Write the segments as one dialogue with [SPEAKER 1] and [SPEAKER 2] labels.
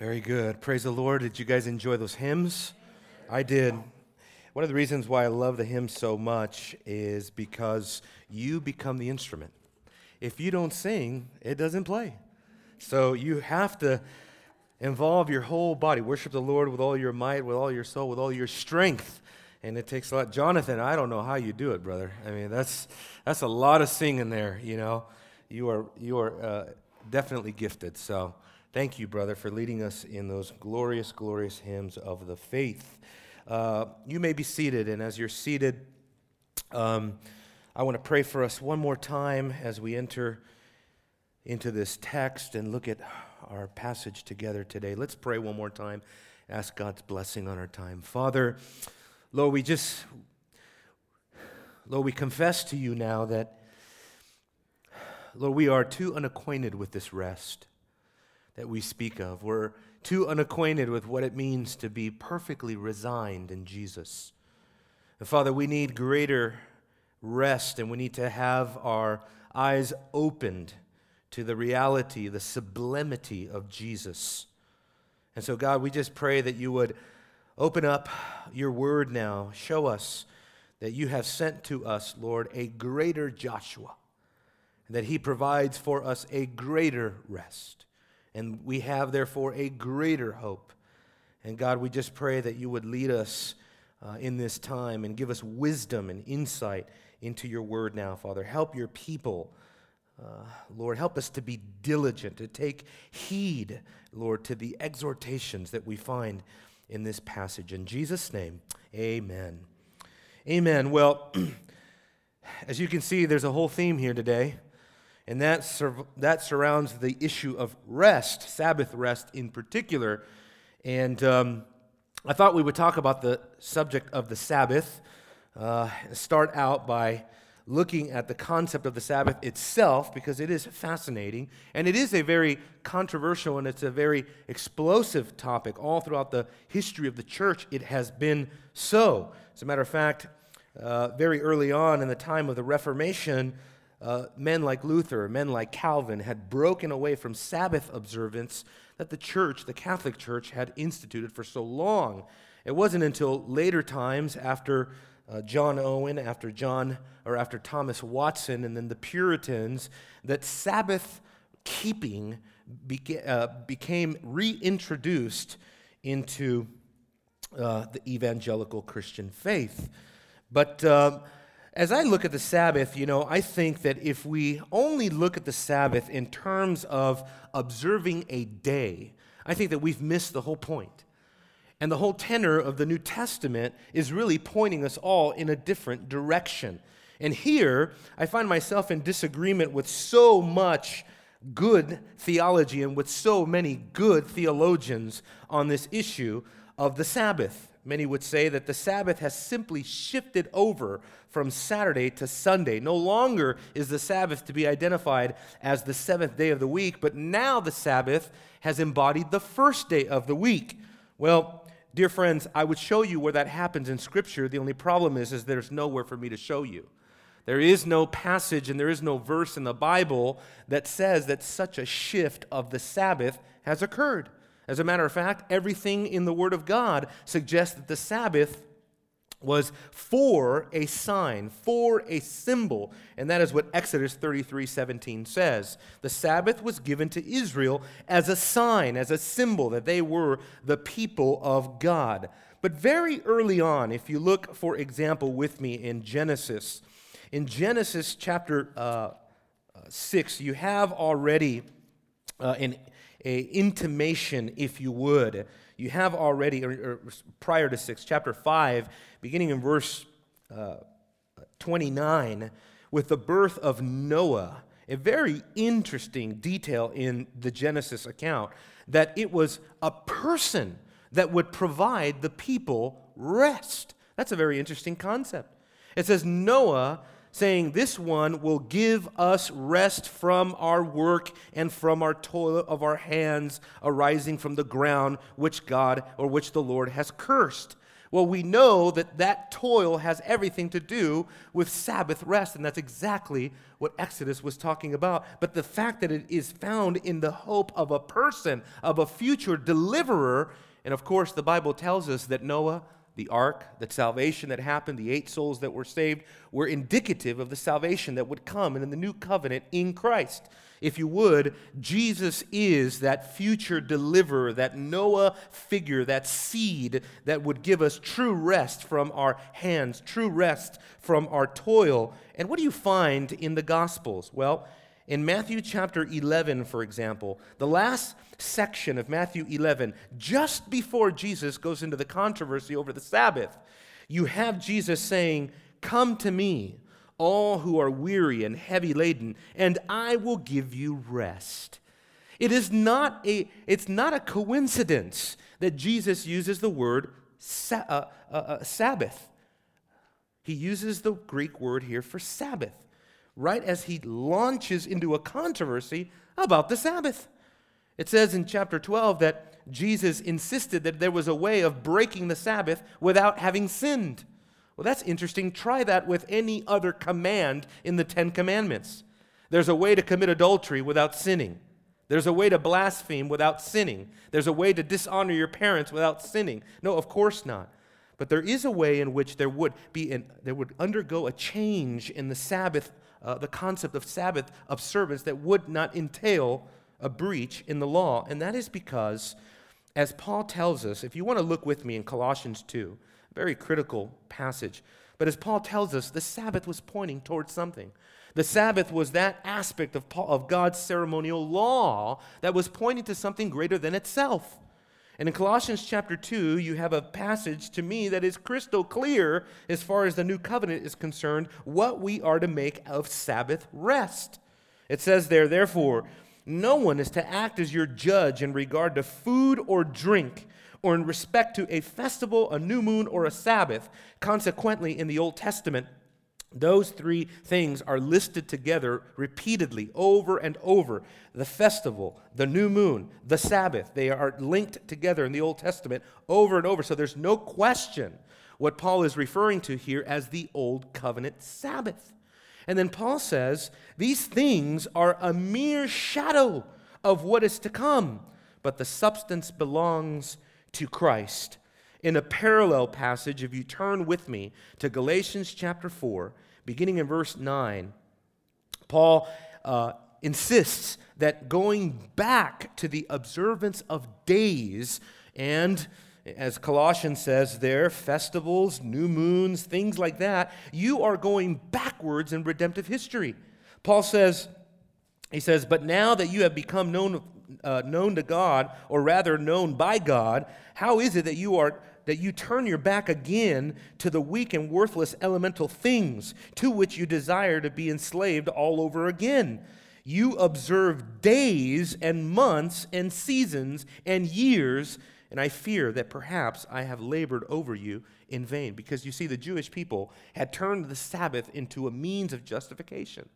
[SPEAKER 1] Very good. Praise the Lord. Did you guys enjoy those hymns? I did. One of the reasons why I love the hymns so much is because you become the instrument. If you don't sing, it doesn't play. So you have to involve your whole body. Worship the Lord with all your might, with all your soul, with all your strength. And it takes a lot. Jonathan, I don't know how you do it, brother. I mean, that's, that's a lot of singing there, you know. You are, you are uh, definitely gifted. So Thank you, brother, for leading us in those glorious, glorious hymns of the faith. Uh, you may be seated, and as you're seated, um, I want to pray for us one more time as we enter into this text and look at our passage together today. Let's pray one more time, ask God's blessing on our time. Father, Lord, we just, Lord, we confess to you now that, Lord, we are too unacquainted with this rest that we speak of. We're too unacquainted with what it means to be perfectly resigned in Jesus. And Father, we need greater rest and we need to have our eyes opened to the reality, the sublimity of Jesus. And so, God, we just pray that you would open up your word now. Show us that you have sent to us, Lord, a greater Joshua, and that he provides for us a greater rest. And we have, therefore, a greater hope. And God, we just pray that you would lead us uh, in this time and give us wisdom and insight into your word now, Father. Help your people. Uh, Lord, help us to be diligent, to take heed, Lord, to the exhortations that we find in this passage. In Jesus' name, amen. Amen. Well, as you can see, there's a whole theme here today and that, sur- that surrounds the issue of rest, Sabbath rest in particular. And um, I thought we would talk about the subject of the Sabbath. Uh, start out by looking at the concept of the Sabbath itself because it is fascinating and it is a very controversial and it's a very explosive topic. All throughout the history of the church, it has been so. As a matter of fact, uh, very early on in the time of the Reformation, uh, men like Luther, men like Calvin had broken away from Sabbath observance that the church, the Catholic Church, had instituted for so long. It wasn't until later times, after uh, John Owen, after John, or after Thomas Watson, and then the Puritans, that Sabbath keeping beca- uh, became reintroduced into uh, the evangelical Christian faith. But um, as I look at the Sabbath, you know, I think that if we only look at the Sabbath in terms of observing a day, I think that we've missed the whole point. And the whole tenor of the New Testament is really pointing us all in a different direction. And here, I find myself in disagreement with so much good theology and with so many good theologians on this issue of the Sabbath. Many would say that the Sabbath has simply shifted over from Saturday to Sunday. No longer is the Sabbath to be identified as the seventh day of the week, but now the Sabbath has embodied the first day of the week. Well, dear friends, I would show you where that happens in Scripture. The only problem is, is there's nowhere for me to show you. There is no passage and there is no verse in the Bible that says that such a shift of the Sabbath has occurred. As a matter of fact, everything in the Word of God suggests that the Sabbath was for a sign, for a symbol. And that is what Exodus 33 17 says. The Sabbath was given to Israel as a sign, as a symbol that they were the people of God. But very early on, if you look, for example, with me in Genesis, in Genesis chapter uh, uh 6, you have already uh, an a intimation, if you would. You have already, or, or prior to 6, chapter 5, beginning in verse uh, 29, with the birth of Noah, a very interesting detail in the Genesis account, that it was a person that would provide the people rest. That's a very interesting concept. It says Noah saying, This one will give us rest from our work and from our toil of our hands arising from the ground which God or which the Lord has cursed. Well, we know that that toil has everything to do with Sabbath rest, and that's exactly what Exodus was talking about. But the fact that it is found in the hope of a person, of a future deliverer, and of course, the Bible tells us that Noah, the ark, the salvation that happened, the eight souls that were saved, were indicative of the salvation that would come in the new covenant in Christ. If you would, Jesus is that future deliverer, that Noah figure, that seed that would give us true rest from our hands, true rest from our toil. And what do you find in the Gospels? Well, in Matthew chapter 11, for example, the last section of Matthew 11, just before Jesus goes into the controversy over the Sabbath, you have Jesus saying, Come to me all who are weary and heavy laden, and I will give you rest. It is not a, it's not a coincidence that Jesus uses the word sa- uh, uh, uh, Sabbath. He uses the Greek word here for Sabbath, right as he launches into a controversy about the Sabbath. It says in chapter 12 that Jesus insisted that there was a way of breaking the Sabbath without having sinned. Well, that's interesting. Try that with any other command in the Ten Commandments. There's a way to commit adultery without sinning. There's a way to blaspheme without sinning. There's a way to dishonor your parents without sinning. No, of course not. But there is a way in which there would be an, there would undergo a change in the Sabbath, uh, the concept of Sabbath observance that would not entail a breach in the law, and that is because, as Paul tells us, if you want to look with me in Colossians 2, very critical passage. But as Paul tells us, the Sabbath was pointing towards something. The Sabbath was that aspect of, Paul, of God's ceremonial law that was pointing to something greater than itself. And in Colossians chapter 2, you have a passage to me that is crystal clear as far as the new covenant is concerned, what we are to make of Sabbath rest. It says there, therefore, no one is to act as your judge in regard to food or drink or in respect to a festival, a new moon, or a Sabbath. Consequently, in the Old Testament, those three things are listed together repeatedly over and over. The festival, the new moon, the Sabbath, they are linked together in the Old Testament over and over. So there's no question what Paul is referring to here as the Old Covenant Sabbath. And then Paul says these things are a mere shadow of what is to come, but the substance belongs to Christ. In a parallel passage, if you turn with me to Galatians chapter 4, beginning in verse 9, Paul uh, insists that going back to the observance of days and as Colossians says there, festivals, new moons, things like that, you are going backwards in redemptive history. Paul says, he says, But now that you have become known uh, known to God, or rather known by God, how is it that you are that you turn your back again to the weak and worthless elemental things to which you desire to be enslaved all over again? You observe days and months and seasons and years, and I fear that perhaps I have labored over you in vain. Because you see, the Jewish people had turned the Sabbath into a means of justification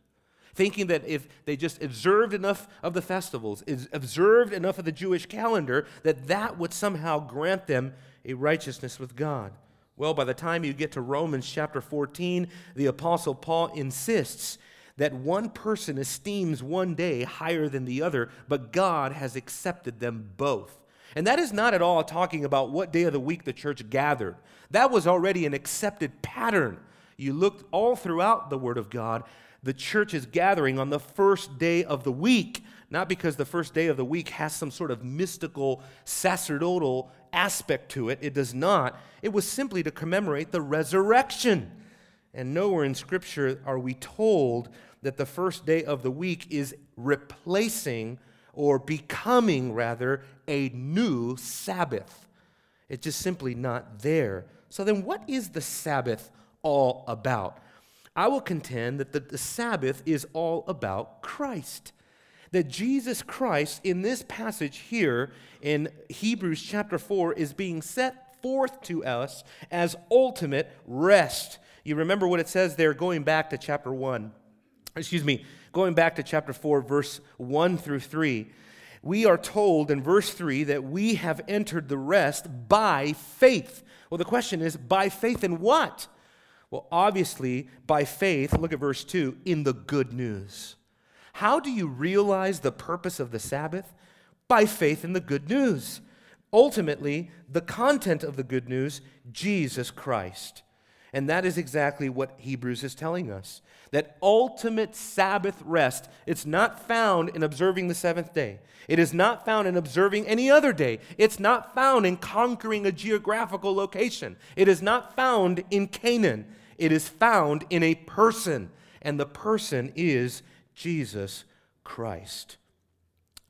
[SPEAKER 1] thinking that if they just observed enough of the festivals, observed enough of the Jewish calendar, that that would somehow grant them a righteousness with God. Well, by the time you get to Romans chapter 14, the Apostle Paul insists that one person esteems one day higher than the other, but God has accepted them both. And that is not at all talking about what day of the week the church gathered. That was already an accepted pattern. You looked all throughout the Word of God the church is gathering on the first day of the week, not because the first day of the week has some sort of mystical, sacerdotal aspect to it. It does not. It was simply to commemorate the resurrection. And nowhere in Scripture are we told that the first day of the week is replacing or becoming, rather, a new Sabbath. It's just simply not there. So then, what is the Sabbath all about? I will contend that the, the Sabbath is all about Christ. That Jesus Christ, in this passage here in Hebrews chapter 4, is being set forth to us as ultimate rest. You remember what it says there going back to chapter 1. Excuse me, going back to chapter 4, verse 1 through 3. we are told in verse 3 that we have entered the rest by faith. Well, the question is, by faith in what? Well, obviously, by faith, look at verse 2, in the good news. How do you realize the purpose of the Sabbath? By faith in the good news. Ultimately, the content of the good news, Jesus Christ. And that is exactly what Hebrews is telling us. That ultimate Sabbath rest, it's not found in observing the seventh day. It is not found in observing any other day. It's not found in conquering a geographical location. It is not found in Canaan. It is found in a person, and the person is Jesus Christ.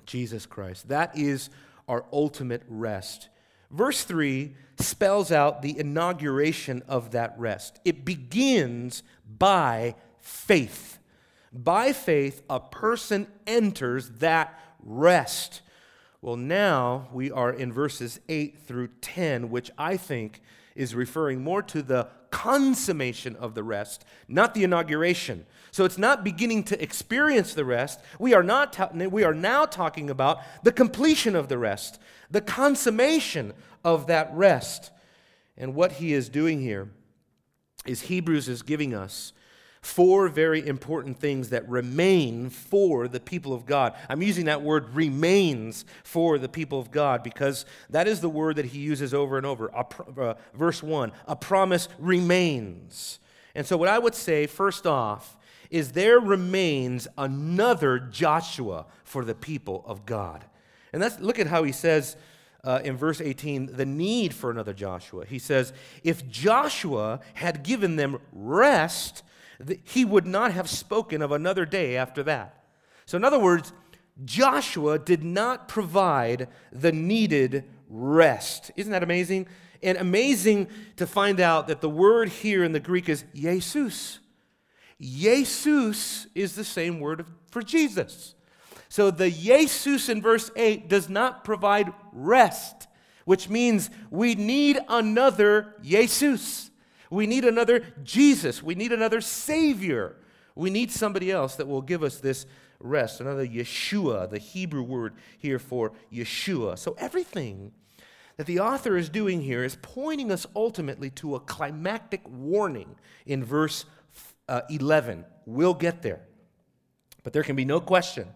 [SPEAKER 1] Jesus Christ. That is our ultimate rest. Verse 3 spells out the inauguration of that rest. It begins by faith. By faith, a person enters that rest. Well, now we are in verses 8 through 10, which I think is referring more to the consummation of the rest, not the inauguration. So it's not beginning to experience the rest. We are, not ta- we are now talking about the completion of the rest, the consummation of that rest. And what he is doing here is Hebrews is giving us four very important things that remain for the people of God. I'm using that word remains for the people of God because that is the word that he uses over and over. Uh, verse 1 a promise remains. And so, what I would say, first off, is there remains another Joshua for the people of God. And that's look at how he says uh, in verse 18 the need for another Joshua. He says, If Joshua had given them rest, he would not have spoken of another day after that. So, in other words, Joshua did not provide the needed rest. Isn't that amazing? And amazing to find out that the word here in the Greek is Jesus. Jesus is the same word for Jesus. So the Jesus in verse 8 does not provide rest, which means we need another Jesus. We need another Jesus. We need another Savior. We need somebody else that will give us this rest, another Yeshua, the Hebrew word here for Yeshua. So everything that the author is doing here is pointing us ultimately to a climactic warning in verse uh, 11. We'll get there. But there can be no question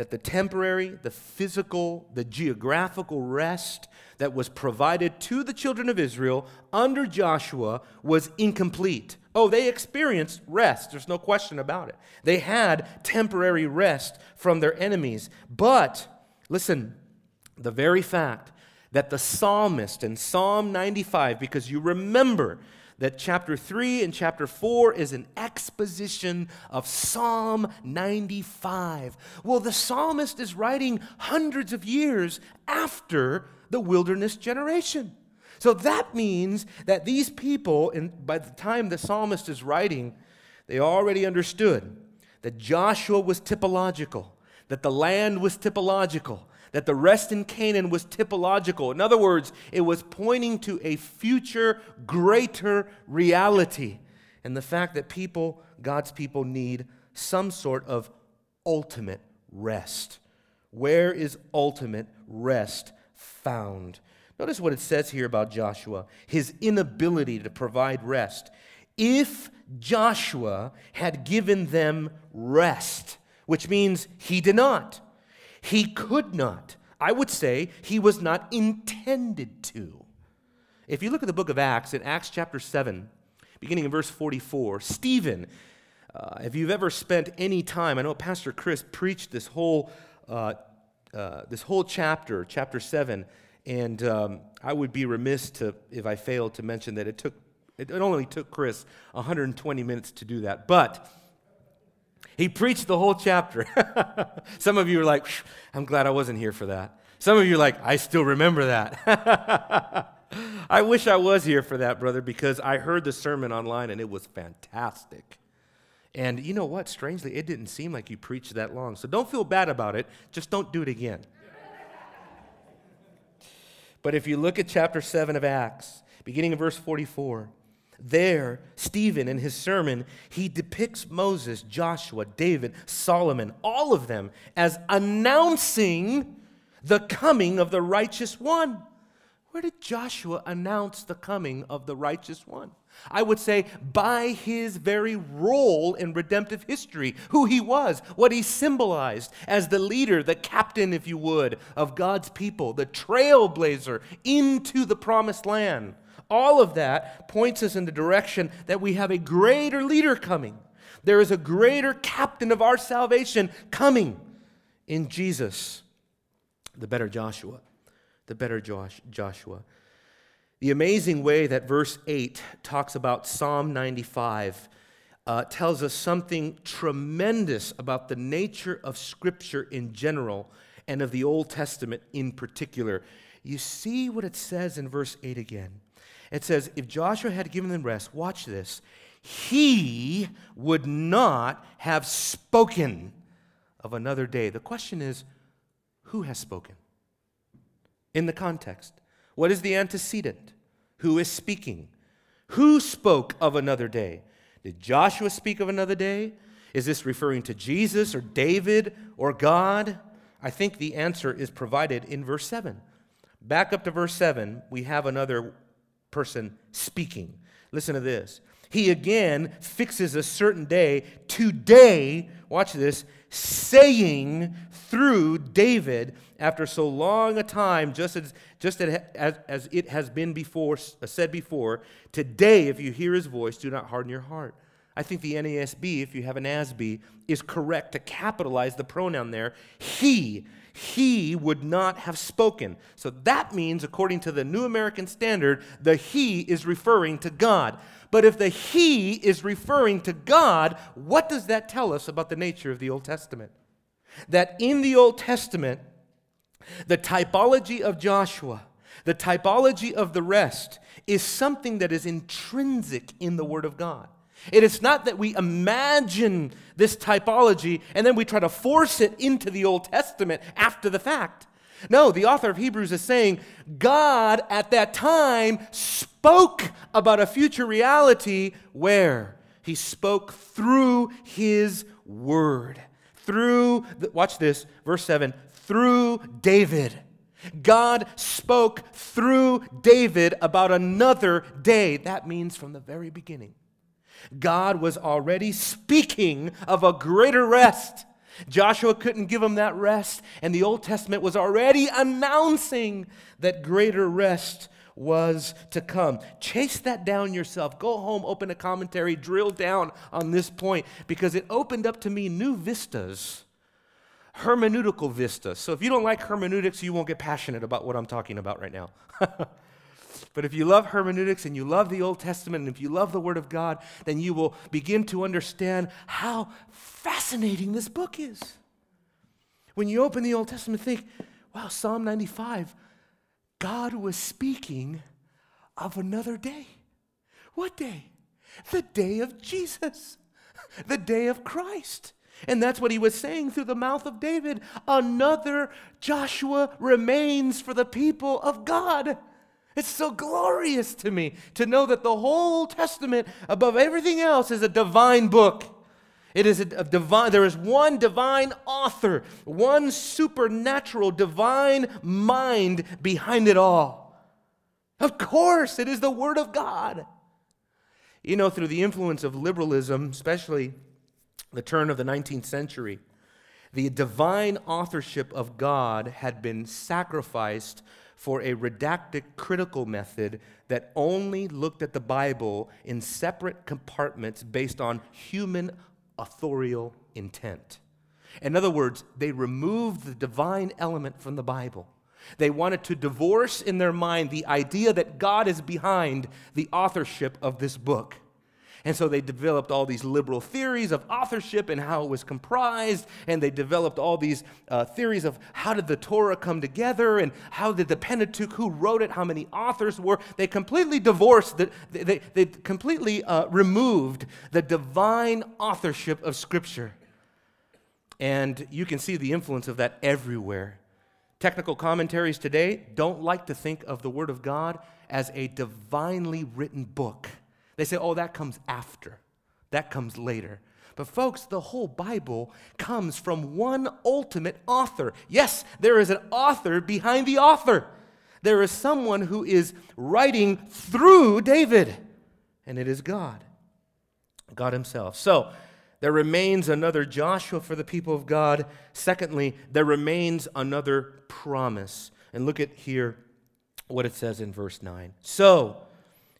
[SPEAKER 1] that the temporary, the physical, the geographical rest that was provided to the children of Israel under Joshua was incomplete. Oh, they experienced rest. There's no question about it. They had temporary rest from their enemies. But, listen, the very fact that the psalmist in Psalm 95, because you remember that chapter 3 and chapter 4 is an exposition of Psalm 95. Well, the psalmist is writing hundreds of years after the wilderness generation. So that means that these people, and by the time the psalmist is writing, they already understood that Joshua was typological, that the land was typological, that the rest in Canaan was typological. In other words, it was pointing to a future greater reality. And the fact that people, God's people, need some sort of ultimate rest. Where is ultimate rest found? Notice what it says here about Joshua his inability to provide rest. If Joshua had given them rest, which means he did not he could not. I would say he was not intended to. If you look at the book of Acts, in Acts chapter 7, beginning in verse 44, Stephen, uh, if you've ever spent any time, I know Pastor Chris preached this whole, uh, uh, this whole chapter, chapter 7, and um, I would be remiss to, if I failed to mention that it took, it only took Chris 120 minutes to do that. But he preached the whole chapter. Some of you are like, I'm glad I wasn't here for that. Some of you are like, I still remember that. I wish I was here for that, brother, because I heard the sermon online and it was fantastic. And you know what? Strangely, it didn't seem like you preached that long. So don't feel bad about it. Just don't do it again. but if you look at chapter 7 of Acts, beginning in verse 44, there, Stephen, in his sermon, he depicts Moses, Joshua, David, Solomon, all of them as announcing the coming of the righteous one. Where did Joshua announce the coming of the righteous one? I would say by his very role in redemptive history, who he was, what he symbolized as the leader, the captain, if you would, of God's people, the trailblazer into the promised land. All of that points us in the direction that we have a greater leader coming. There is a greater captain of our salvation coming in Jesus, the better Joshua, the better Josh, Joshua. The amazing way that verse 8 talks about Psalm 95 uh, tells us something tremendous about the nature of Scripture in general and of the Old Testament in particular. You see what it says in verse 8 again. It says, If Joshua had given them rest, watch this, he would not have spoken of another day. The question is, who has spoken? In the context. What is the antecedent? Who is speaking? Who spoke of another day? Did Joshua speak of another day? Is this referring to Jesus or David or God? I think the answer is provided in verse 7. Back up to verse 7, we have another person speaking. Listen to this. He again fixes a certain day, today, watch this, saying through David after so long a time, just as, just as, as it has been before, uh, said before, today, if you hear his voice, do not harden your heart. I think the NASB, if you have an ASB, is correct to capitalize the pronoun there. He, he would not have spoken. So that means, according to the New American Standard, the he is referring to God. But if the he is referring to God, what does that tell us about the nature of the Old Testament? That in the Old Testament, the typology of Joshua, the typology of the rest, is something that is intrinsic in the Word of God. It is not that we imagine this typology and then we try to force it into the Old Testament after the fact. No, the author of Hebrews is saying God at that time spoke about a future reality where he spoke through his word. Through, the, watch this, verse 7 through David. God spoke through David about another day. That means from the very beginning. God was already speaking of a greater rest. Joshua couldn't give him that rest, and the Old Testament was already announcing that greater rest was to come. Chase that down yourself. Go home, open a commentary, drill down on this point because it opened up to me new vistas, hermeneutical vistas. So if you don't like hermeneutics, you won't get passionate about what I'm talking about right now. But if you love hermeneutics and you love the Old Testament and if you love the Word of God, then you will begin to understand how fascinating this book is. When you open the Old Testament, think, wow, Psalm 95, God was speaking of another day. What day? The day of Jesus, the day of Christ. And that's what he was saying through the mouth of David. Another Joshua remains for the people of God. It's so glorious to me to know that the whole Testament, above everything else, is a divine book. It is a, divine, there is one divine author, one supernatural divine mind behind it all. Of course, it is the Word of God. You know, through the influence of liberalism, especially the turn of the 19th century, the divine authorship of God had been sacrificed for a redactic critical method that only looked at the Bible in separate compartments based on human authorial intent. In other words, they removed the divine element from the Bible. They wanted to divorce in their mind the idea that God is behind the authorship of this book. And so they developed all these liberal theories of authorship and how it was comprised, and they developed all these uh, theories of how did the Torah come together and how did the Pentateuch, who wrote it, how many authors were. They completely divorced, the, they, they completely uh, removed the divine authorship of Scripture. And you can see the influence of that everywhere. Technical commentaries today don't like to think of the Word of God as a divinely written book. They say, oh, that comes after, that comes later. But, folks, the whole Bible comes from one ultimate author. Yes, there is an author behind the author. There is someone who is writing through David, and it is God, God Himself. So, there remains another Joshua for the people of God. Secondly, there remains another promise. And look at here what it says in verse 9. So,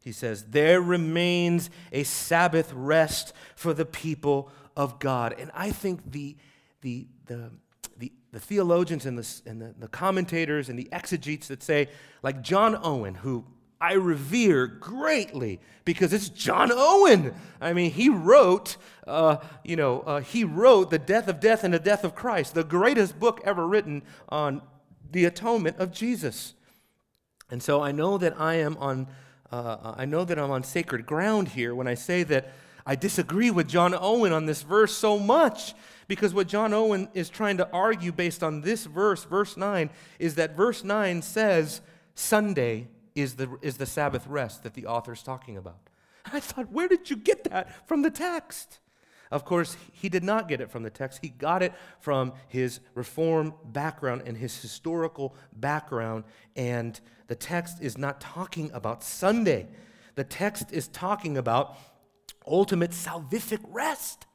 [SPEAKER 1] he says, there remains a Sabbath rest for the people of God. And I think the, the, the, the, the theologians and, the, and the, the commentators and the exegetes that say, like John Owen, who I revere greatly because it's John Owen. I mean, he wrote, uh, you know, uh, he wrote The Death of Death in the Death of Christ, the greatest book ever written on the atonement of Jesus. And so I know that I am on, uh, I know that I'm on sacred ground here when I say that I disagree with John Owen on this verse so much because what John Owen is trying to argue based on this verse, verse 9, is that verse 9 says Sunday is the, is the Sabbath rest that the author's talking about. I thought, where did you get that from the text? Of course, he did not get it from the text. He got it from his reform background and his historical background. And the text is not talking about Sunday, the text is talking about ultimate salvific rest.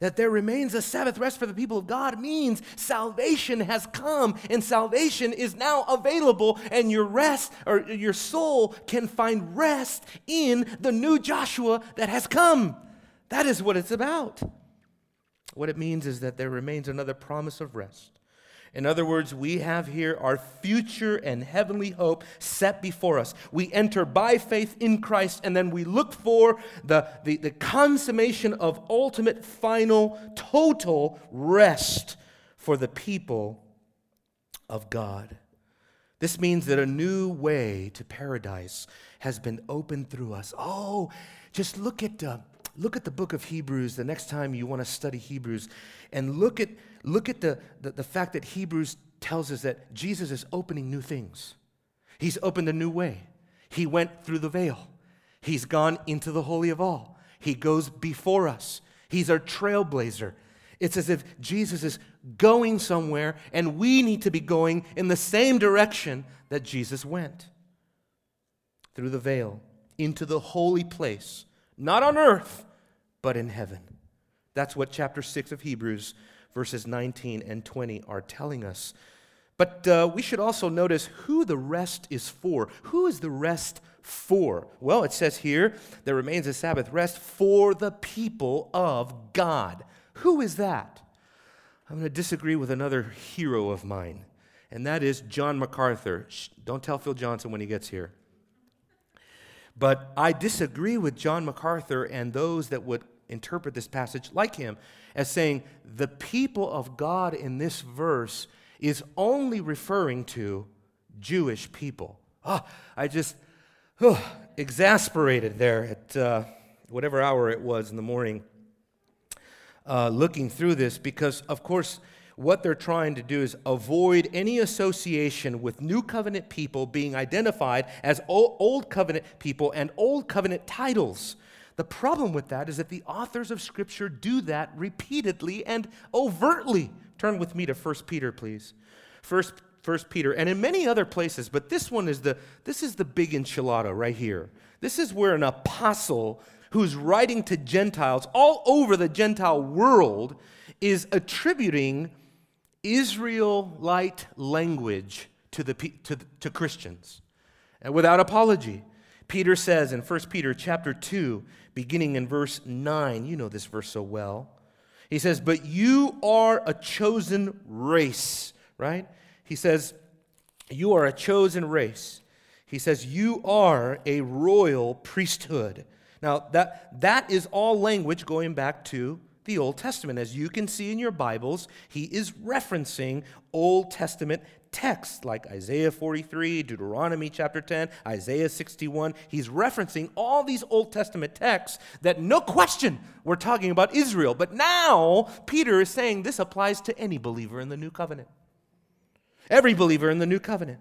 [SPEAKER 1] That there remains a Sabbath rest for the people of God means salvation has come and salvation is now available, and your rest or your soul can find rest in the new Joshua that has come. That is what it's about. What it means is that there remains another promise of rest. In other words, we have here our future and heavenly hope set before us. We enter by faith in Christ, and then we look for the, the, the, consummation of ultimate, final, total rest for the people of God. This means that a new way to paradise has been opened through us. Oh, just look at. Uh, look at the book of Hebrews the next time you want to study Hebrews and look at, look at the, the, the fact that Hebrews tells us that Jesus is opening new things. He's opened a new way. He went through the veil, He's gone into the Holy of All. He goes before us, He's our trailblazer. It's as if Jesus is going somewhere and we need to be going in the same direction that Jesus went through the veil into the holy place not on earth, but in heaven. That's what chapter 6 of Hebrews, verses 19 and 20, are telling us. But uh, we should also notice who the rest is for. Who is the rest for? Well, it says here, there remains a Sabbath rest for the people of God. Who is that? I'm going to disagree with another hero of mine, and that is John MacArthur. Shh, don't tell Phil Johnson when he gets here. But I disagree with John MacArthur and those that would interpret this passage like him as saying the people of God in this verse is only referring to Jewish people. Oh, I just oh, exasperated there at uh, whatever hour it was in the morning uh, looking through this because, of course, what they're trying to do is avoid any association with new covenant people being identified as old covenant people and old covenant titles. The problem with that is that the authors of Scripture do that repeatedly and overtly. Turn with me to 1 Peter, please. First, First Peter, and in many other places, but this one is the this is the big enchilada right here. This is where an apostle who's writing to Gentiles all over the Gentile world is attributing Israelite language to, the, to, to Christians and without apology. Peter says in 1 Peter chapter 2, beginning in verse 9, you know this verse so well. He says, But you are a chosen race, right? He says, You are a chosen race. He says, You are a royal priesthood. Now, that, that is all language going back to the Old Testament. As you can see in your Bibles, he is referencing Old Testament texts like Isaiah 43, Deuteronomy chapter 10, Isaiah 61. He's referencing all these Old Testament texts that, no question, we're talking about Israel. But now, Peter is saying this applies to any believer in the new covenant. Every believer in the new covenant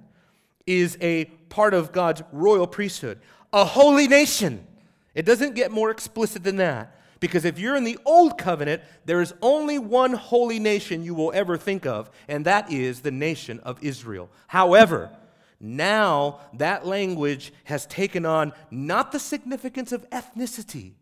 [SPEAKER 1] is a part of God's royal priesthood, a holy nation. It doesn't get more explicit than that Because if you're in the old covenant, there is only one holy nation you will ever think of, and that is the nation of Israel. However, now that language has taken on not the significance of ethnicity,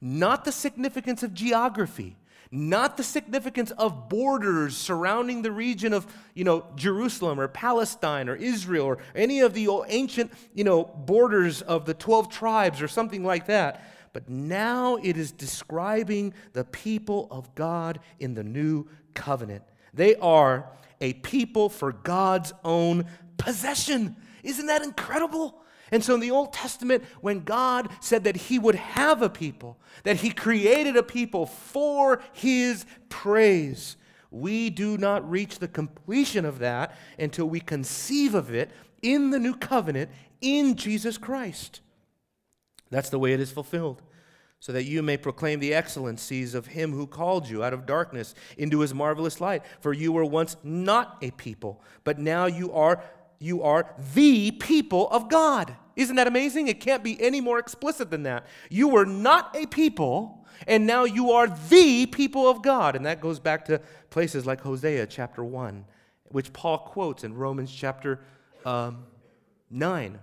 [SPEAKER 1] not the significance of geography, not the significance of borders surrounding the region of, you know, Jerusalem or Palestine or Israel or any of the ancient, you know, borders of the 12 tribes or something like that. But now it is describing the people of God in the new covenant. They are a people for God's own possession. Isn't that incredible? And so in the Old Testament, when God said that He would have a people, that He created a people for His praise, we do not reach the completion of that until we conceive of it in the new covenant in Jesus Christ. That's the way it is fulfilled so that you may proclaim the excellencies of him who called you out of darkness into his marvelous light. For you were once not a people, but now you are you are the people of God. Isn't that amazing? It can't be any more explicit than that. You were not a people, and now you are the people of God. And that goes back to places like Hosea chapter 1, which Paul quotes in Romans chapter um, 9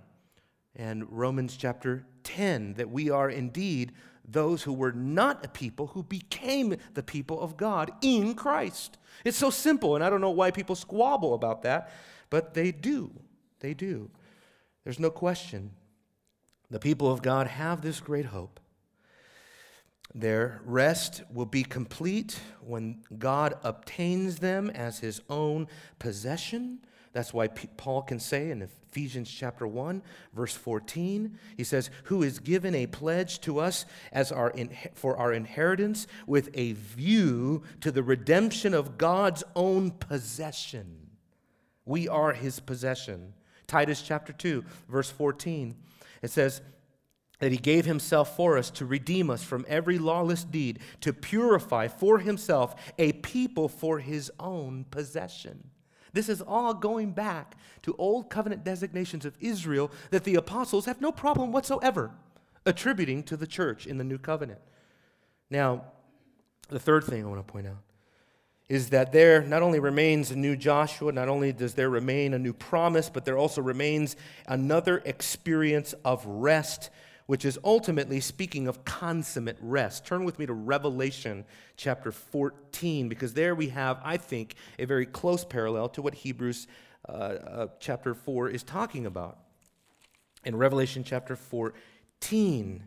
[SPEAKER 1] and Romans chapter 10, that we are indeed those who were not a people who became the people of God in Christ. It's so simple, and I don't know why people squabble about that but they do. They do. There's no question. The people of God have this great hope. Their rest will be complete when God obtains them as his own possession. That's why Paul can say in Ephesians chapter 1, verse 14, he says, Who is given a pledge to us as our in- for our inheritance with a view to the redemption of God's own possession. We are his possession. Titus chapter 2, verse 14. It says, that he gave himself for us to redeem us from every lawless deed, to purify for himself a people for his own possession. This is all going back to old covenant designations of Israel that the apostles have no problem whatsoever attributing to the church in the new covenant. Now, the third thing I want to point out is that there not only remains a new Joshua, not only does there remain a new promise, but there also remains another experience of rest, which is ultimately speaking of consummate rest. Turn with me to Revelation chapter 14, because there we have, I think, a very close parallel to what Hebrews uh, uh, chapter 4 is talking about. In Revelation chapter 14,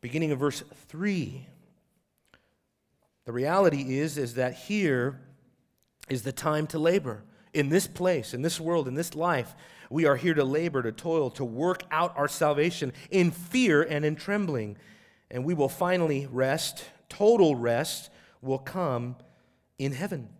[SPEAKER 1] beginning of verse 3. The reality is, is that here is the time to labor. In this place, in this world, in this life, we are here to labor, to toil, to work out our salvation in fear and in trembling. And we will finally rest, total rest will come in heaven.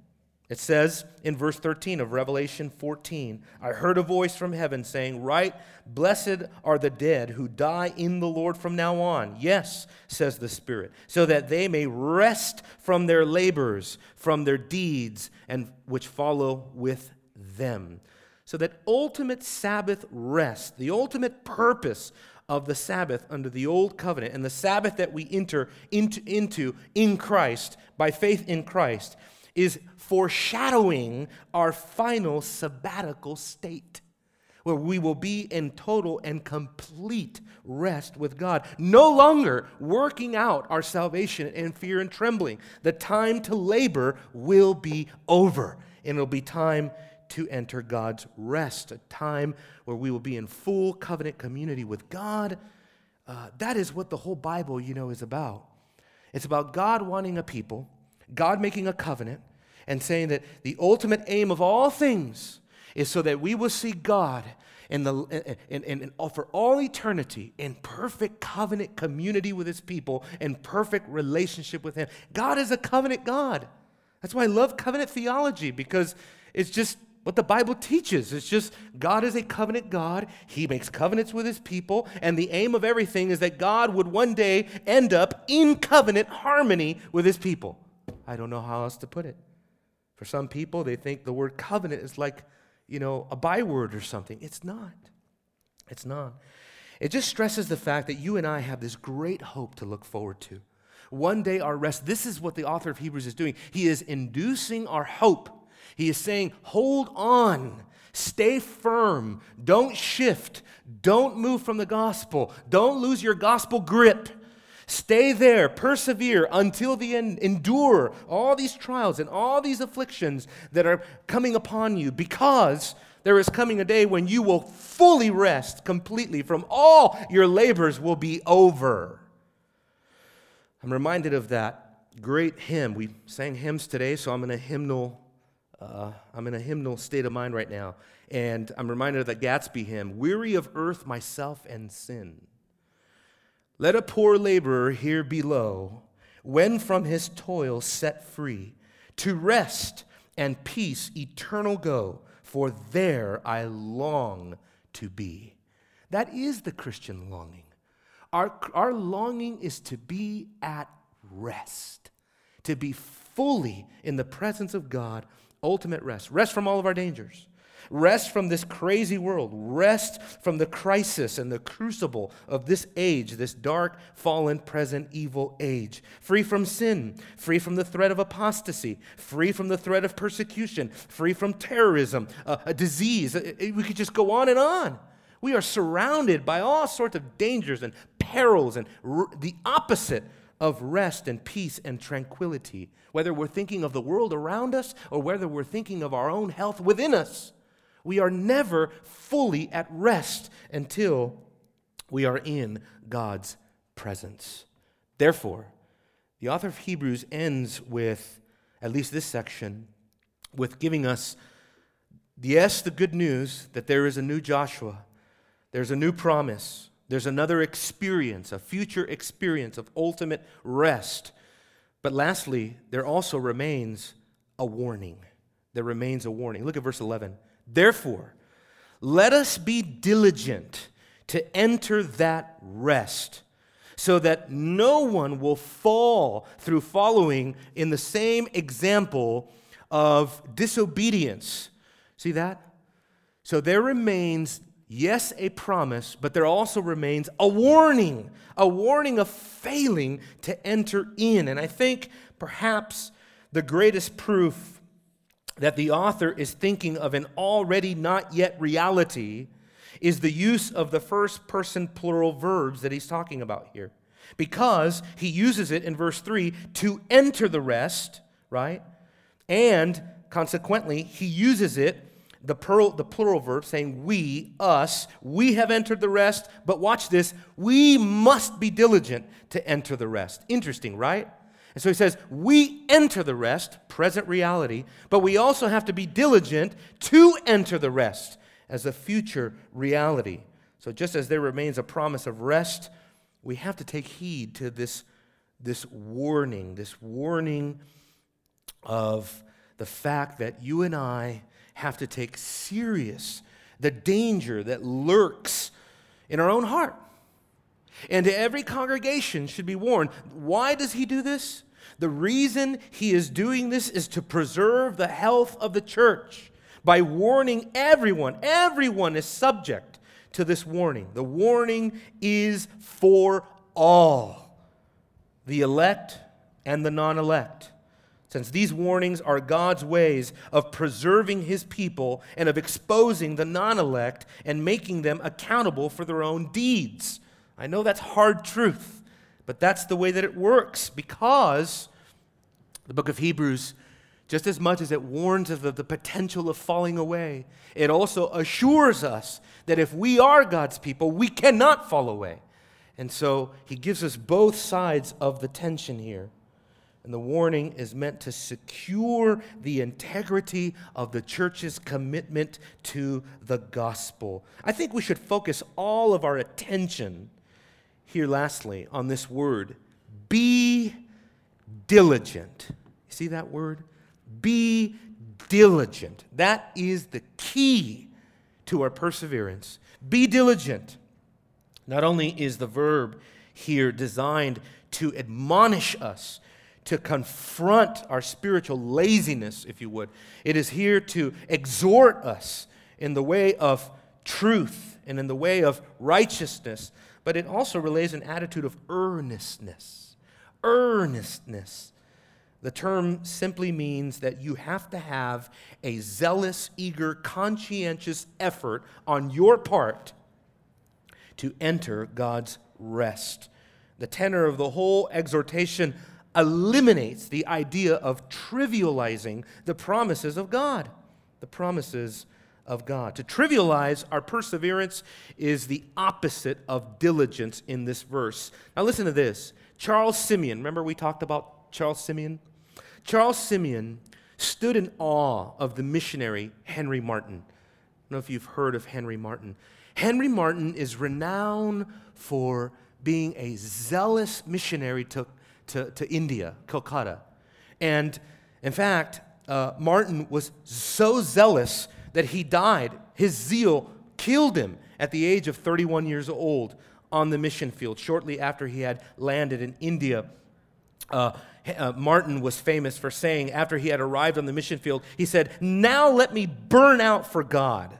[SPEAKER 1] It says in verse 13 of Revelation 14 I heard a voice from heaven saying, Right, blessed are the dead who die in the Lord from now on. Yes, says the Spirit, so that they may rest from their labors, from their deeds, and which follow with them. So that ultimate Sabbath rest, the ultimate purpose of the Sabbath under the old covenant, and the Sabbath that we enter into, into in Christ by faith in Christ is foreshadowing our final sabbatical state where we will be in total and complete rest with God, no longer working out our salvation in fear and trembling. The time to labor will be over, and it'll be time to enter God's rest, a time where we will be in full covenant community with God. Uh, that is what the whole Bible, you know, is about. It's about God wanting a people, God making a covenant, and saying that the ultimate aim of all things is so that we will see God in the, in, in, in, for all eternity in perfect covenant community with his people and perfect relationship with him. God is a covenant God. That's why I love covenant theology because it's just what the Bible teaches. It's just God is a covenant God. He makes covenants with his people, and the aim of everything is that God would one day end up in covenant harmony with his people. I don't know how else to put it. For some people, they think the word covenant is like, you know, a byword or something. It's not. It's not. It just stresses the fact that you and I have this great hope to look forward to. one day our rest. This is what the author of Hebrews is doing. He is inducing our hope. He is saying, hold on, stay firm, don't shift, don't move from the gospel, don't lose your gospel grip. Stay there, persevere until the end, endure all these trials and all these afflictions that are coming upon you because there is coming a day when you will fully rest completely from all your labors will be over. I'm reminded of that great hymn. We sang hymns today, so I'm in a hymnal. Uh, I'm in a hymnal state of mind right now, and I'm reminded of that Gadsby hymn, "Weary of earth, myself and sin." Let a poor laborer here below, when from his toil set free, to rest and peace eternal go, for there I long to be. That is the Christian longing. Our, our longing is to be at rest, to be fully in the presence of God, ultimate rest. Rest from all of our dangers. Rest from this crazy world. Rest from the crisis and the crucible of this age, this dark, fallen, present, evil age. Free from sin, free from the threat of apostasy, free from the threat of persecution, free from terrorism, a disease. We could just go on and on. We are surrounded by all sorts of dangers and perils and r- the opposite of rest and peace and tranquility, whether we're thinking of the world around us or whether we're thinking of our own health within us. We are never fully at rest until we are in God's presence. Therefore, the author of Hebrews ends with, at least this section, with giving us, yes, the good news that there is a new Joshua, there's a new promise, there's another experience, a future experience of ultimate rest. But lastly, there also remains a warning. There remains a warning. Look at verse 11. Therefore, let us be diligent to enter that rest, so that no one will fall through following in the same example of disobedience. See that? So there remains, yes, a promise, but there also remains a warning, a warning of failing to enter in. And I think perhaps the greatest proof that the author is thinking of an already not yet reality is the use of the first person plural verbs that he's talking about here. Because he uses it in verse 3 to enter the rest, right? And consequently, he uses it, the, plural, the plural verb, saying we, us, we have entered the rest, but watch this, we must be diligent to enter the rest. Interesting, right? And so he says, we enter the rest, present reality, but we also have to be diligent to enter the rest as a future reality. So just as there remains a promise of rest, we have to take heed to this, this warning, this warning of the fact that you and I have to take serious the danger that lurks in our own heart. And every congregation should be warned. Why does he do this? The reason he is doing this is to preserve the health of the church by warning everyone. Everyone is subject to this warning. The warning is for all the elect and the non elect. Since these warnings are God's ways of preserving his people and of exposing the non elect and making them accountable for their own deeds. I know that's hard truth, but that's the way that it works because the book of Hebrews, just as much as it warns of the, the potential of falling away, it also assures us that if we are God's people, we cannot fall away. And so he gives us both sides of the tension here. And the warning is meant to secure the integrity of the church's commitment to the gospel. I think we should focus all of our attention here, lastly, on this word be diligent. You see that word? Be diligent. That is the key to our perseverance. Be diligent. Not only is the verb here designed to admonish us, to confront our spiritual laziness, if you would, it is here to exhort us in the way of truth and in the way of righteousness but it also relays an attitude of earnestness. earnestness. The term simply means that you have to have a zealous, eager, conscientious effort on your part to enter God's rest. The tenor of the whole exhortation eliminates the idea of trivializing the promises of God. The promises of God. To trivialize our perseverance is the opposite of diligence in this verse. Now, listen to this. Charles Simeon, remember we talked about Charles Simeon? Charles Simeon stood in awe of the missionary Henry Martyn. I don't know if you've heard of Henry Martyn. Henry Martyn is renowned for being a zealous missionary to, to, to India, Calcutta. And in fact, uh, Martyn was so zealous that he died. His zeal killed him at the age of 31 years old on the mission field, shortly after he had landed in India. Uh, uh, Martyn was famous for saying, after he had arrived on the mission field, he said, Now let me burn out for God.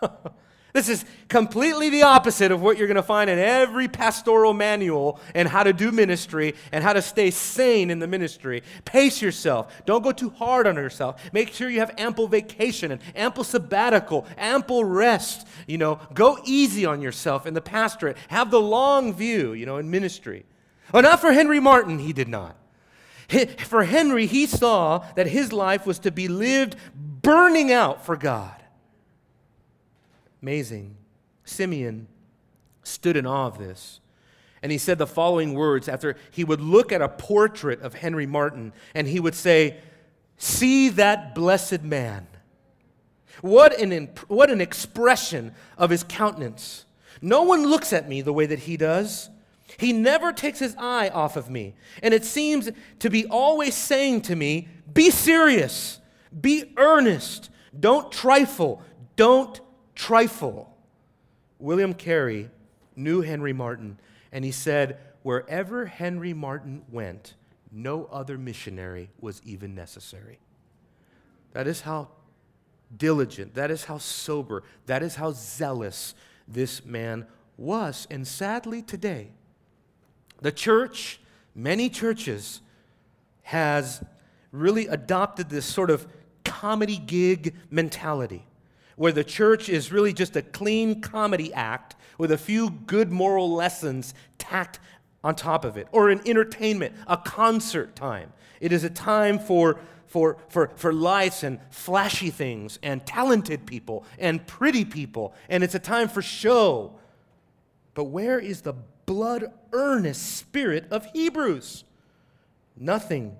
[SPEAKER 1] This is completely the opposite of what you're going to find in every pastoral manual and how to do ministry and how to stay sane in the ministry. Pace yourself. Don't go too hard on yourself. Make sure you have ample vacation and ample sabbatical, ample rest. You know, go easy on yourself in the pastorate. Have the long view, you know, in ministry. But not for Henry Martyn, he did not. For Henry, he saw that his life was to be lived burning out for God. Amazing. Simeon stood in awe of this. And he said the following words after he would look at a portrait of Henry Martyn and he would say, See that blessed man. What an, what an expression of his countenance. No one looks at me the way that he does. He never takes his eye off of me. And it seems to be always saying to me, Be serious, be earnest, don't trifle, don't trifle. William Carey knew Henry Martyn, and he said, Wherever Henry Martyn went, no other missionary was even necessary. That is how diligent, that is how sober, that is how zealous this man was. And sadly, today, the church, many churches, has really adopted this sort of comedy gig mentality where the church is really just a clean comedy act with a few good moral lessons tacked on top of it, or an entertainment, a concert time. It is a time for, for, for, for lights and flashy things and talented people and pretty people, and it's a time for show. But where is the blood earnest spirit of Hebrews? Nothing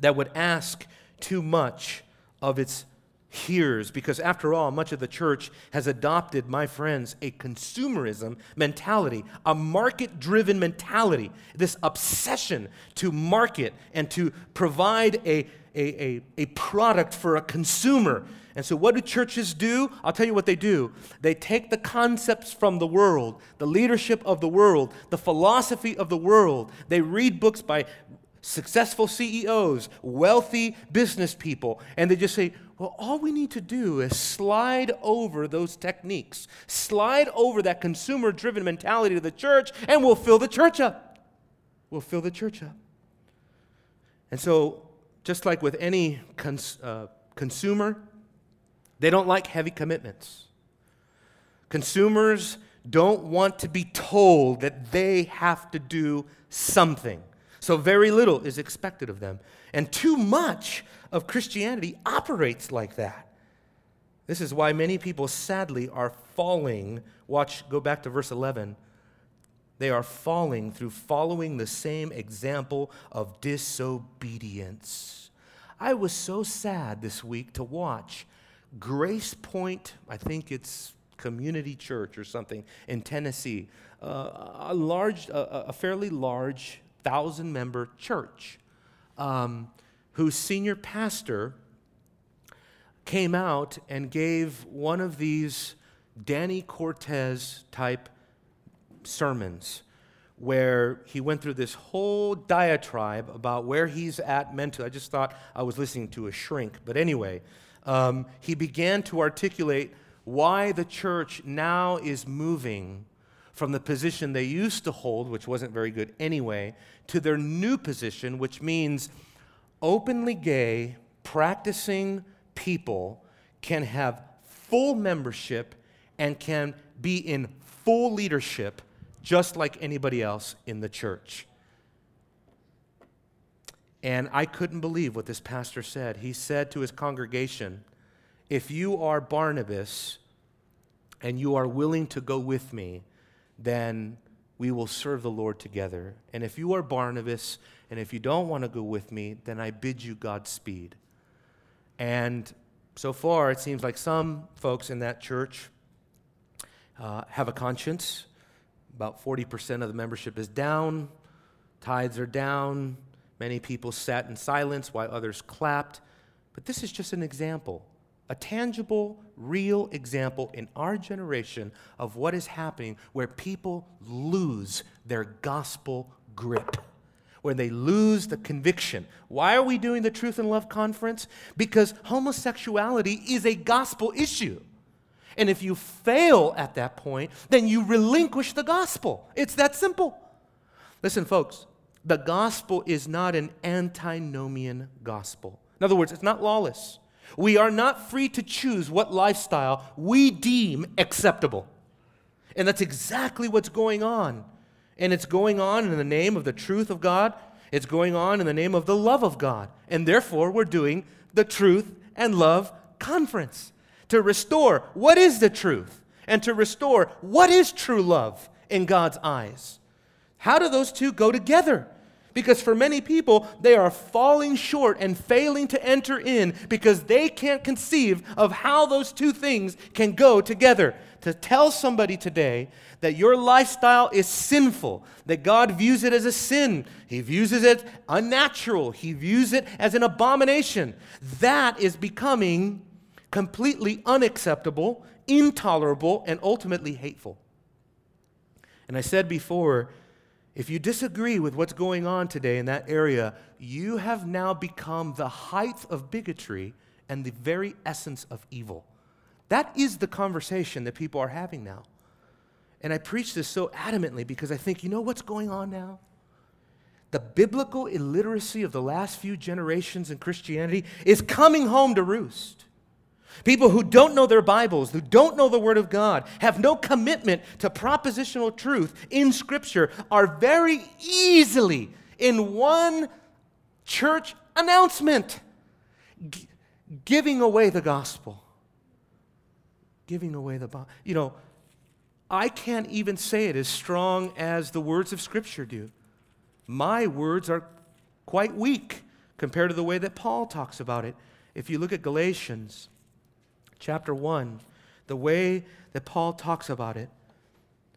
[SPEAKER 1] that would ask too much of its hears, because after all, much of the church has adopted, my friends, a consumerism mentality, a market driven mentality, this obsession to market and to provide a, a, a, a, product for a consumer. And so, what do churches do? I'll tell you what they do. They take the concepts from the world, the leadership of the world, the philosophy of the world. They read books by successful CEOs, wealthy business people, and they just say, well, all we need to do is slide over those techniques, slide over that consumer driven mentality to the church, and we'll fill the church up. We'll fill the church up. And so, just like with any cons- uh, consumer, they don't like heavy commitments. Consumers don't want to be told that they have to do something. So, very little is expected of them. And too much of Christianity operates like that. This is why many people, sadly, are falling. Watch, go back to verse 11. They are falling through following the same example of disobedience. I was so sad this week to watch Grace Point, I think it's community church or something in Tennessee, uh, a large, a fairly large thousand member church. Um, whose senior pastor came out and gave one of these Danny Cortez type sermons where he went through this whole diatribe about where he's at mentally. I just thought I was listening to a shrink. But anyway, um, he began to articulate why the church now is moving from the position they used to hold, which wasn't very good anyway, to their new position, which means openly gay, practicing people can have full membership and can be in full leadership just like anybody else in the church. And I couldn't believe what this pastor said. He said to his congregation, If you are Barnabas and you are willing to go with me, then we will serve the Lord together. And if you are Barnabas and if you don't want to go with me, then I bid you Godspeed. And so far, it seems like some folks in that church uh, have a conscience. About 40% of the membership is down, tithes are down. Many people sat in silence while others clapped. But this is just an example a tangible, real example in our generation of what is happening where people lose their gospel grip, where they lose the conviction. Why are we doing the Truth and Love Conference? Because homosexuality is a gospel issue. And if you fail at that point, then you relinquish the gospel. It's that simple. Listen, folks, the gospel is not an antinomian gospel. In other words, it's not lawless. We are not free to choose what lifestyle we deem acceptable. And that's exactly what's going on. And it's going on in the name of the truth of God, it's going on in the name of the love of God. And therefore, we're doing the Truth and Love Conference to restore what is the truth and to restore what is true love in God's eyes. How do those two go together? Because for many people, they are falling short and failing to enter in because they can't conceive of how those two things can go together. To tell somebody today that your lifestyle is sinful, that God views it as a sin, He views it unnatural, He views it as an abomination, that is becoming completely unacceptable, intolerable, and ultimately hateful. And I said before, if you disagree with what's going on today in that area, you have now become the height of bigotry and the very essence of evil. That is the conversation that people are having now. And I preach this so adamantly because I think, you know what's going on now? The biblical illiteracy of the last few generations in Christianity is coming home to roost. People who don't know their Bibles, who don't know the Word of God, have no commitment to propositional truth in Scripture, are very easily in one church announcement g- giving away the gospel. Giving away the Bible. You know, I can't even say it as strong as the words of Scripture do. My words are quite weak compared to the way that Paul talks about it. If you look at Galatians, chapter 1, the way that Paul talks about it,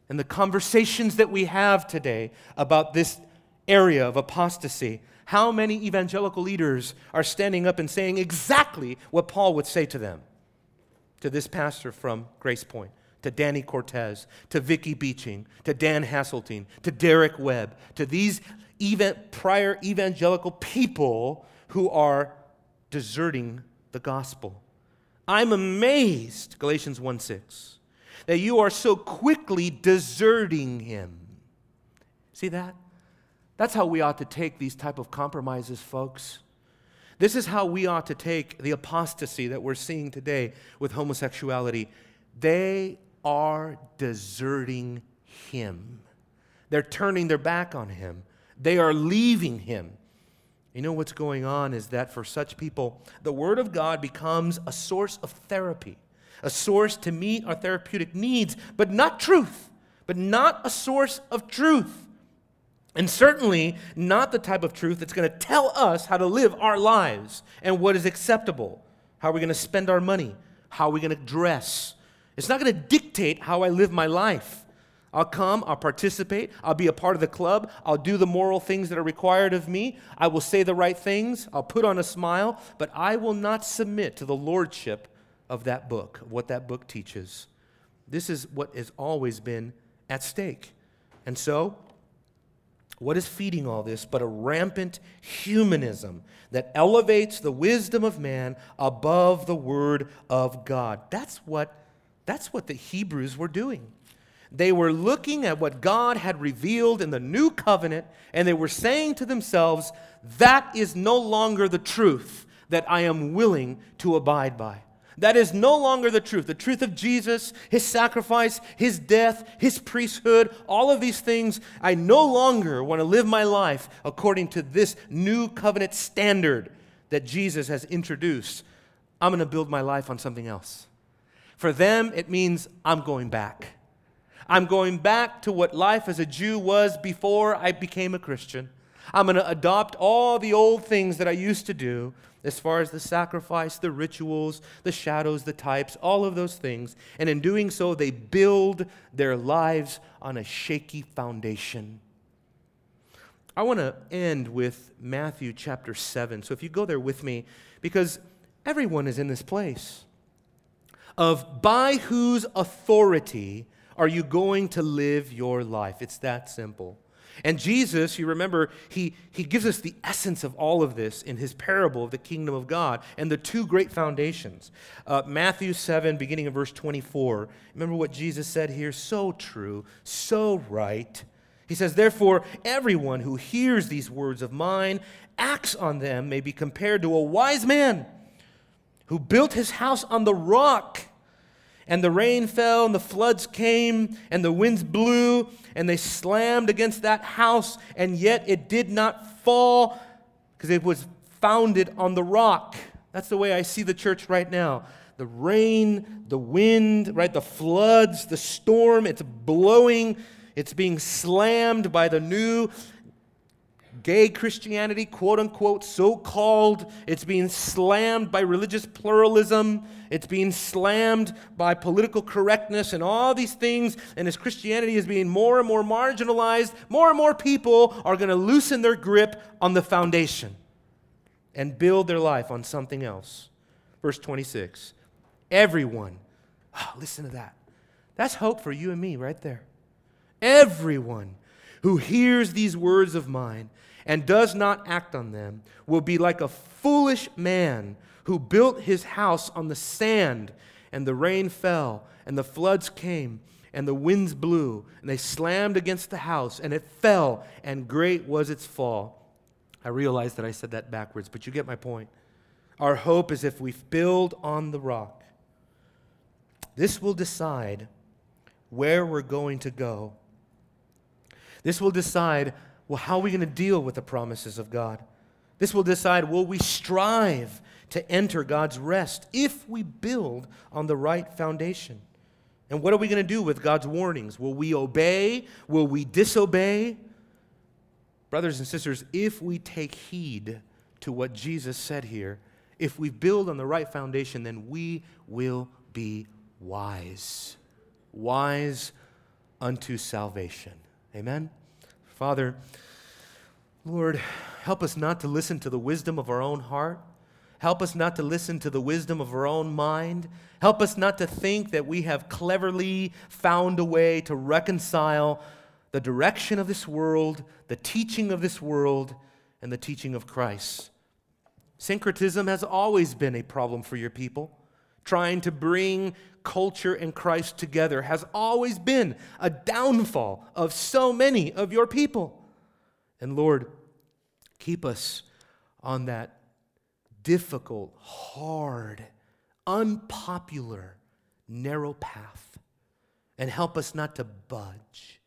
[SPEAKER 1] and the conversations that we have today about this area of apostasy. How many evangelical leaders are standing up and saying exactly what Paul would say to them? To this pastor from Grace Point, to Danny Cortez, to Vicky Beeching, to Dan Haseltine, to Derek Webb, to these even prior evangelical people who are deserting the gospel. I'm amazed, Galatians 1 6, that you are so quickly deserting him. See that? That's how we ought to take these type of compromises, folks. This is how we ought to take the apostasy that we're seeing today with homosexuality. They are deserting him. They're turning their back on him. They are leaving him. You know what's going on is that for such people, the Word of God becomes a source of therapy, a source to meet our therapeutic needs, but not truth, but not a source of truth. And certainly not the type of truth that's going to tell us how to live our lives and what is acceptable. How are we going to spend our money? How are we going to dress? It's not going to dictate how I live my life. I'll come, I'll participate, I'll be a part of the club, I'll do the moral things that are required of me, I will say the right things, I'll put on a smile, but I will not submit to the lordship of that book, what that book teaches. This is what has always been at stake. And so, what is feeding all this but a rampant humanism that elevates the wisdom of man above the word of God? That's what, that's what the Hebrews were doing. They were looking at what God had revealed in the new covenant, and they were saying to themselves, That is no longer the truth that I am willing to abide by. That is no longer the truth. The truth of Jesus, his sacrifice, his death, his priesthood, all of these things, I no longer want to live my life according to this new covenant standard that Jesus has introduced. I'm going to build my life on something else. For them, it means I'm going back. I'm going back to what life as a Jew was before I became a Christian. I'm going to adopt all the old things that I used to do, as far as the sacrifice, the rituals, the shadows, the types, all of those things. And in doing so, they build their lives on a shaky foundation. I want to end with Matthew chapter 7. So if you go there with me, because everyone is in this place of by whose authority are you going to live your life? It's that simple. And Jesus, you remember, he, he gives us the essence of all of this in his parable of the kingdom of God and the two great foundations. Uh, Matthew 7, beginning of verse 24. Remember what Jesus said here? So true, so right. He says, Therefore, everyone who hears these words of mine, acts on them, may be compared to a wise man who built his house on the rock. And the rain fell, and the floods came, and the winds blew, and they slammed against that house, and yet it did not fall because it was founded on the rock. That's the way I see the church right now. The rain, the wind, right? The floods, the storm, it's blowing, it's being slammed by the new gay Christianity, quote unquote, so called. It's being slammed by religious pluralism. It's being slammed by political correctness and all these things. And as Christianity is being more and more marginalized, more and more people are going to loosen their grip on the foundation and build their life on something else. Verse 26 Everyone, oh, listen to that. That's hope for you and me right there. Everyone who hears these words of mine and does not act on them will be like a foolish man who built his house on the sand, and the rain fell, and the floods came, and the winds blew, and they slammed against the house, and it fell, and great was its fall. I realize that I said that backwards, but you get my point. Our hope is if we build on the rock. This will decide where we're going to go. This will decide well, how are we going to deal with the promises of God? This will decide will we strive to enter God's rest if we build on the right foundation? And what are we going to do with God's warnings? Will we obey? Will we disobey? Brothers and sisters, if we take heed to what Jesus said here, if we build on the right foundation, then we will be wise. Wise unto salvation. Amen? Father, Lord, help us not to listen to the wisdom of our own heart. Help us not to listen to the wisdom of our own mind. Help us not to think that we have cleverly found a way to reconcile the direction of this world, the teaching of this world, and the teaching of Christ. Syncretism has always been a problem for your people. Trying to bring culture and Christ together has always been a downfall of so many of your people. And Lord, keep us on that difficult, hard, unpopular, narrow path and help us not to budge.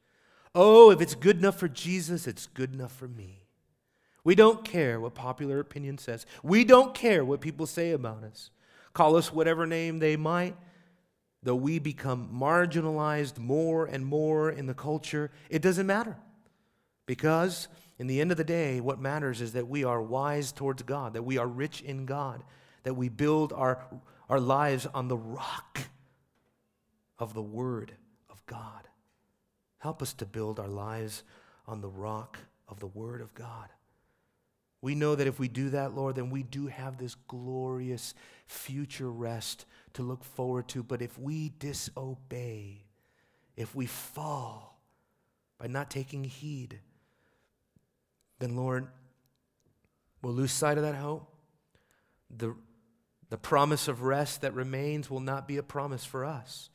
[SPEAKER 1] Oh, if it's good enough for Jesus, it's good enough for me. We don't care what popular opinion says. We don't care what people say about us. Call us whatever name they might though we become marginalized more and more in the culture, it doesn't matter. Because in the end of the day, what matters is that we are wise towards God, that we are rich in God, that we build our, our lives on the rock of the Word of God. Help us to build our lives on the rock of the Word of God. We know that if we do that, Lord, then we do have this glorious future rest to look forward to. But if we disobey, if we fall by not taking heed, then, Lord, we'll lose sight of that hope. The, the promise of rest that remains will not be a promise for us.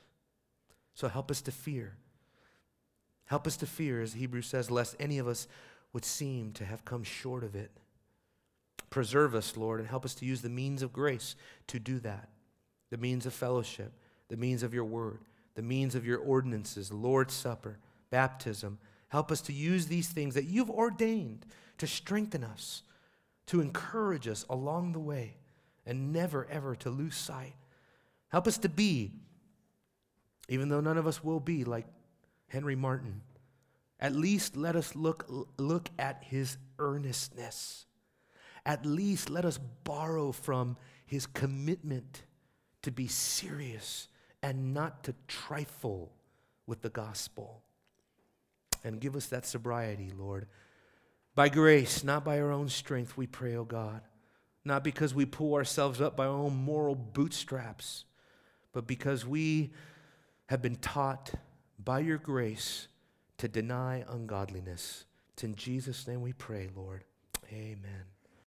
[SPEAKER 1] So help us to fear. Help us to fear, as Hebrews says, lest any of us would seem to have come short of it. Preserve us, Lord, and help us to use the means of grace to do that the means of fellowship, the means of your word, the means of your ordinances, Lord's Supper, baptism. Help us to use these things that you've ordained to strengthen us, to encourage us along the way, and never, ever to lose sight. Help us to be, even though none of us will be like Henry Martyn, at least let us look, look at his earnestness. At least let us borrow from his commitment to be serious and not to trifle with the gospel. And give us that sobriety, Lord. By grace, not by our own strength, we pray, O oh God. Not because we pull ourselves up by our own moral bootstraps, but because we have been taught by your grace to deny ungodliness. It's in Jesus' name we pray, Lord. Amen.